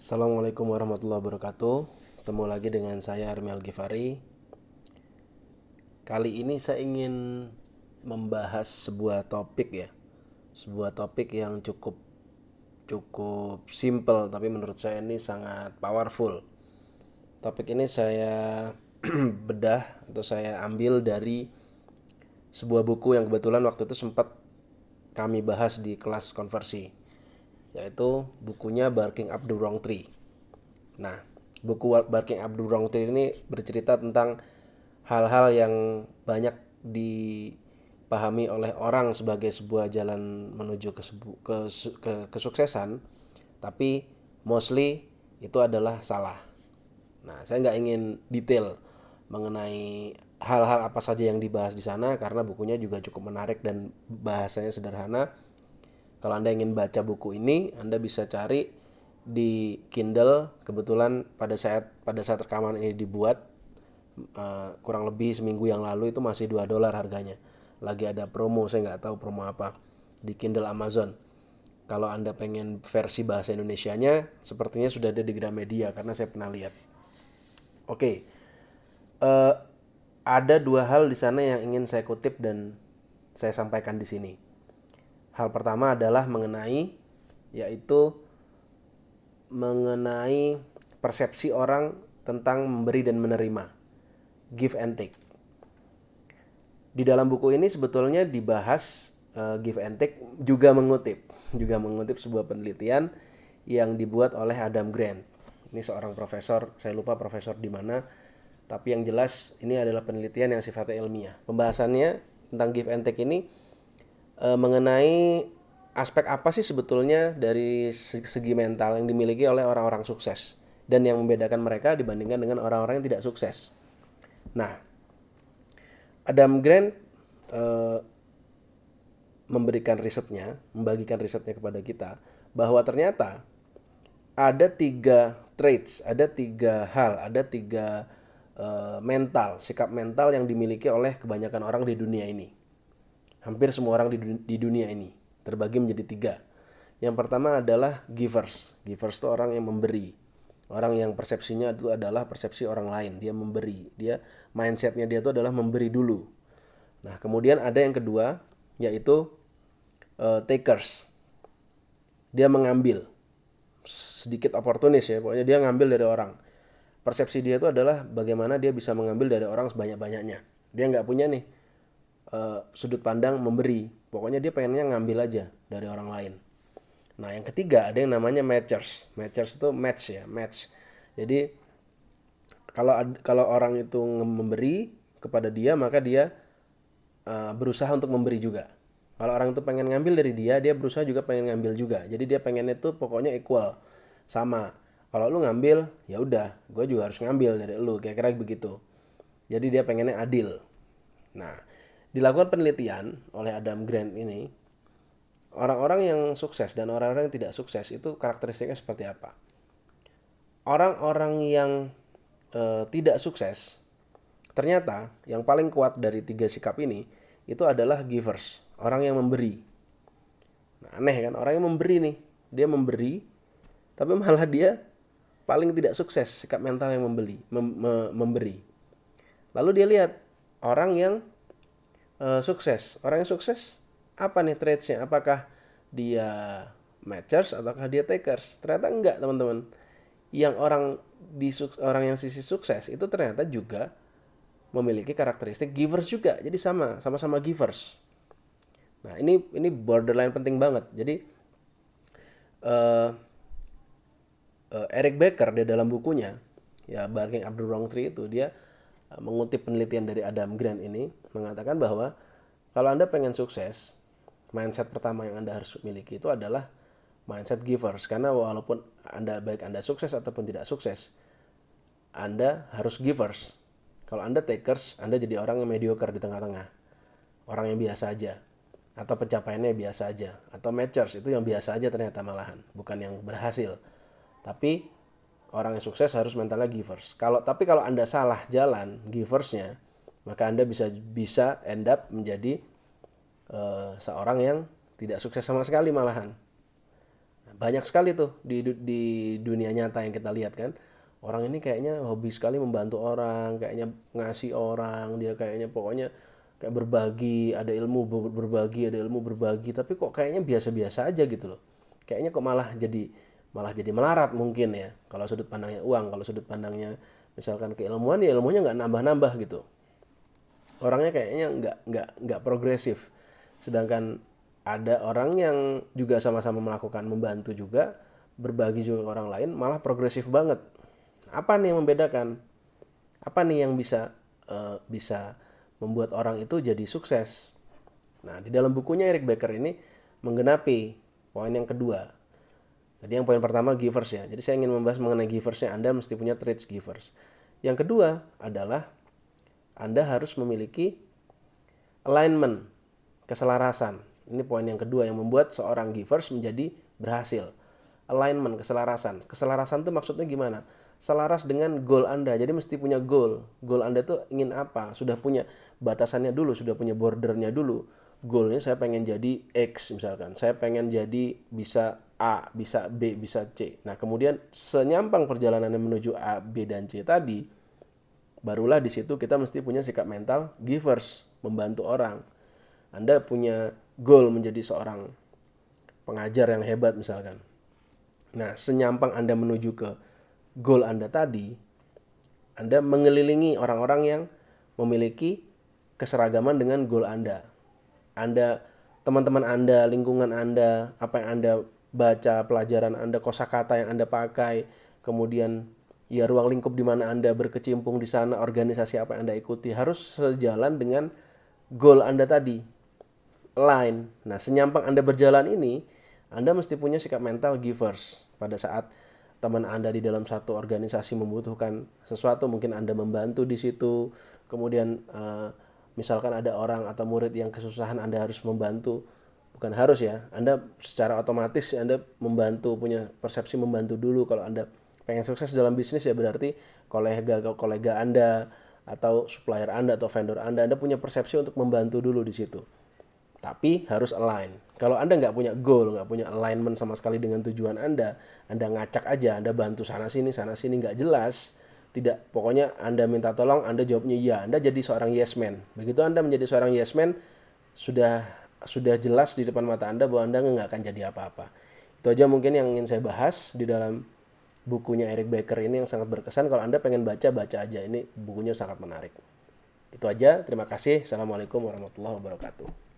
Assalamualaikum warahmatullahi wabarakatuh. Ketemu lagi dengan saya Armi Al-Ghifari. Kali ini saya ingin membahas sebuah topik ya. Sebuah topik yang cukup cukup simple tapi menurut saya ini sangat powerful. Topik ini saya bedah atau saya ambil dari sebuah buku yang kebetulan waktu itu sempat kami bahas di kelas konversi yaitu bukunya Barking Up the Wrong Tree. Nah, buku Barking Up the Wrong Tree ini bercerita tentang hal-hal yang banyak dipahami oleh orang sebagai sebuah jalan menuju ke, ke, ke kesuksesan, tapi mostly itu adalah salah. Nah, saya nggak ingin detail mengenai hal-hal apa saja yang dibahas di sana karena bukunya juga cukup menarik dan bahasanya sederhana kalau Anda ingin baca buku ini, Anda bisa cari di Kindle. Kebetulan pada saat pada saat rekaman ini dibuat uh, kurang lebih seminggu yang lalu itu masih 2 dolar harganya. Lagi ada promo, saya nggak tahu promo apa di Kindle Amazon. Kalau Anda pengen versi bahasa Indonesianya, sepertinya sudah ada di Gramedia karena saya pernah lihat. Oke, okay. uh, eh, ada dua hal di sana yang ingin saya kutip dan saya sampaikan di sini. Hal pertama adalah mengenai yaitu mengenai persepsi orang tentang memberi dan menerima. Give and take. Di dalam buku ini sebetulnya dibahas uh, give and take juga mengutip juga mengutip sebuah penelitian yang dibuat oleh Adam Grant. Ini seorang profesor, saya lupa profesor di mana, tapi yang jelas ini adalah penelitian yang sifatnya ilmiah. Pembahasannya tentang give and take ini e, mengenai aspek apa sih sebetulnya dari segi mental yang dimiliki oleh orang-orang sukses dan yang membedakan mereka dibandingkan dengan orang-orang yang tidak sukses. Nah, Adam Grant e, memberikan risetnya, membagikan risetnya kepada kita bahwa ternyata ada tiga traits, ada tiga hal, ada tiga e, mental, sikap mental yang dimiliki oleh kebanyakan orang di dunia ini hampir semua orang di, dunia ini terbagi menjadi tiga. Yang pertama adalah givers. Givers itu orang yang memberi. Orang yang persepsinya itu adalah persepsi orang lain. Dia memberi. Dia mindsetnya dia itu adalah memberi dulu. Nah kemudian ada yang kedua yaitu uh, takers. Dia mengambil sedikit oportunis ya. Pokoknya dia ngambil dari orang. Persepsi dia itu adalah bagaimana dia bisa mengambil dari orang sebanyak-banyaknya. Dia nggak punya nih uh, sudut pandang memberi. Pokoknya dia pengennya ngambil aja dari orang lain. Nah, yang ketiga ada yang namanya matchers. Matchers itu match ya, match. Jadi kalau kalau orang itu memberi kepada dia, maka dia uh, berusaha untuk memberi juga. Kalau orang itu pengen ngambil dari dia, dia berusaha juga pengen ngambil juga. Jadi dia pengen itu pokoknya equal, sama. Kalau lu ngambil, ya udah, gue juga harus ngambil dari lu, kira-kira begitu. Jadi dia pengennya adil. Nah, dilakukan penelitian oleh Adam Grant ini orang-orang yang sukses dan orang-orang yang tidak sukses itu karakteristiknya seperti apa? Orang-orang yang e, tidak sukses ternyata yang paling kuat dari tiga sikap ini itu adalah givers orang yang memberi. Nah, aneh kan orang yang memberi nih dia memberi tapi malah dia paling tidak sukses sikap mental yang membeli mem, me, memberi. Lalu dia lihat orang yang uh, sukses. Orang yang sukses apa nih traitsnya? Apakah dia matchers ataukah dia takers? Ternyata enggak teman-teman. Yang orang di orang yang sisi sukses itu ternyata juga memiliki karakteristik givers juga. Jadi sama, sama-sama givers. Nah ini ini borderline penting banget. Jadi uh, uh, Eric Becker di dalam bukunya ya Barking Up the Wrong Tree itu dia mengutip penelitian dari Adam Grant ini mengatakan bahwa kalau Anda pengen sukses, mindset pertama yang Anda harus miliki itu adalah mindset givers karena walaupun Anda baik Anda sukses ataupun tidak sukses, Anda harus givers. Kalau Anda takers, Anda jadi orang yang mediocre di tengah-tengah. Orang yang biasa aja atau pencapaiannya biasa aja atau matchers itu yang biasa aja ternyata malahan, bukan yang berhasil. Tapi orang yang sukses harus mentalnya givers. Kalau tapi kalau Anda salah jalan giversnya, maka Anda bisa bisa end up menjadi uh, seorang yang tidak sukses sama sekali malahan. Nah, banyak sekali tuh di di dunia nyata yang kita lihat kan orang ini kayaknya hobi sekali membantu orang kayaknya ngasih orang dia kayaknya pokoknya kayak berbagi ada ilmu berbagi ada ilmu berbagi tapi kok kayaknya biasa-biasa aja gitu loh kayaknya kok malah jadi malah jadi melarat mungkin ya. Kalau sudut pandangnya uang kalau sudut pandangnya misalkan keilmuan ya ilmunya nggak nambah-nambah gitu. Orangnya kayaknya nggak nggak nggak progresif. Sedangkan ada orang yang juga sama-sama melakukan membantu juga berbagi juga ke orang lain malah progresif banget. Apa nih yang membedakan? Apa nih yang bisa uh, bisa membuat orang itu jadi sukses? Nah di dalam bukunya Eric Becker ini menggenapi poin yang kedua tadi yang poin pertama givers ya jadi saya ingin membahas mengenai giversnya Anda mesti punya traits givers yang kedua adalah Anda harus memiliki alignment keselarasan ini poin yang kedua yang membuat seorang givers menjadi berhasil alignment keselarasan keselarasan itu maksudnya gimana selaras dengan goal Anda. Jadi mesti punya goal. Goal Anda tuh ingin apa? Sudah punya batasannya dulu, sudah punya bordernya dulu. Goalnya saya pengen jadi X misalkan. Saya pengen jadi bisa A, bisa B, bisa C. Nah kemudian senyampang perjalanan menuju A, B, dan C tadi, barulah di situ kita mesti punya sikap mental givers, membantu orang. Anda punya goal menjadi seorang pengajar yang hebat misalkan. Nah, senyampang Anda menuju ke goal Anda tadi, Anda mengelilingi orang-orang yang memiliki keseragaman dengan goal Anda. Anda, teman-teman Anda, lingkungan Anda, apa yang Anda baca, pelajaran Anda, kosakata yang Anda pakai, kemudian ya ruang lingkup di mana Anda berkecimpung di sana, organisasi apa yang Anda ikuti harus sejalan dengan goal Anda tadi. Line. Nah, senyampang Anda berjalan ini, Anda mesti punya sikap mental givers pada saat teman Anda di dalam satu organisasi membutuhkan sesuatu, mungkin Anda membantu di situ. Kemudian uh, misalkan ada orang atau murid yang kesusahan Anda harus membantu. Bukan harus ya, Anda secara otomatis Anda membantu, punya persepsi membantu dulu kalau Anda pengen sukses dalam bisnis ya berarti kolega kolega Anda atau supplier Anda atau vendor Anda Anda punya persepsi untuk membantu dulu di situ. Tapi harus align. Kalau Anda nggak punya goal, nggak punya alignment sama sekali dengan tujuan Anda, Anda ngacak aja, Anda bantu sana sini, sana sini nggak jelas, tidak pokoknya Anda minta tolong, Anda jawabnya iya, Anda jadi seorang yes man. Begitu Anda menjadi seorang yes man, sudah sudah jelas di depan mata Anda bahwa Anda nggak akan jadi apa-apa. Itu aja mungkin yang ingin saya bahas di dalam bukunya Eric Baker ini yang sangat berkesan. Kalau Anda pengen baca, baca aja. Ini bukunya sangat menarik. Itu aja. Terima kasih. Assalamualaikum warahmatullahi wabarakatuh.